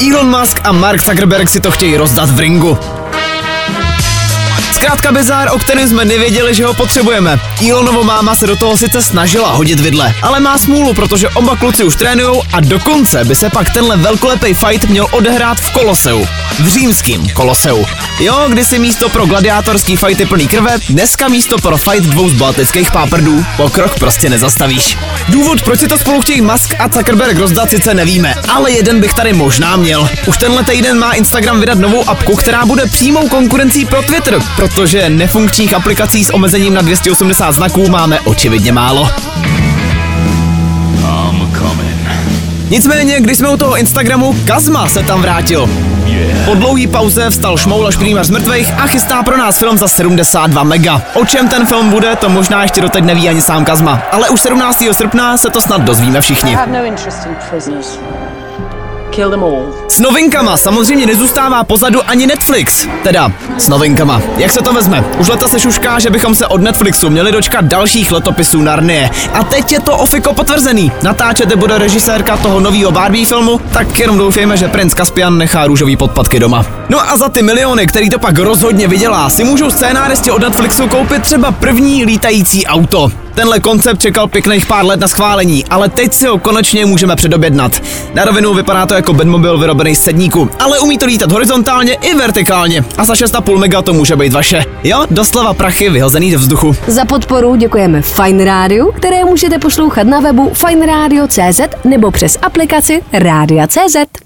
Elon Musk a Mark Zuckerberg si to chtějí rozdat v ringu. Zkrátka bizár, o kterém jsme nevěděli, že ho potřebujeme. Elonovo máma se do toho sice snažila hodit vidle, ale má smůlu, protože oba kluci už trénujou a dokonce by se pak tenhle velkolepý fight měl odehrát v Koloseu. V římském Koloseu. Jo, kdysi místo pro gladiátorský fighty plný krve, dneska místo pro fight dvou z baltických páprdů. Pokrok prostě nezastavíš. Důvod, proč si to spolu chtějí Musk a Zuckerberg rozdat, sice nevíme, ale jeden bych tady možná měl. Už tenhle týden má Instagram vydat novou apku, která bude přímou konkurencí pro Twitter, protože nefunkčních aplikací s omezením na 280 znaků máme očividně málo. Nicméně, když jsme u toho Instagramu, Kazma se tam vrátil. Po dlouhý pauze vstal šmoul až z mrtvých a chystá pro nás film za 72 mega. O čem ten film bude, to možná ještě doteď neví ani sám Kazma, ale už 17. srpna se to snad dozvíme všichni. Kill them all. S novinkama samozřejmě nezůstává pozadu ani Netflix. Teda, s novinkama. Jak se to vezme? Už leta se šušká, že bychom se od Netflixu měli dočkat dalších letopisů Narnie. A teď je to ofiko potvrzený. Natáčet bude režisérka toho nového Barbie filmu, tak jenom doufejme, že princ Caspian nechá růžový podpatky doma. No a za ty miliony, který to pak rozhodně vydělá, si můžou scénáristi od Netflixu koupit třeba první lítající auto. Tenhle koncept čekal pěkných pár let na schválení, ale teď si ho konečně můžeme předobjednat. Na rovinu vypadá to jako Batmobil vyrobený z sedníku, ale umí to lítat horizontálně i vertikálně. A za 6,5 mega to může být vaše. Jo, doslova prachy vyhozený do vzduchu. Za podporu děkujeme Fine Radio, které můžete poslouchat na webu fineradio.cz nebo přes aplikaci Rádia.cz.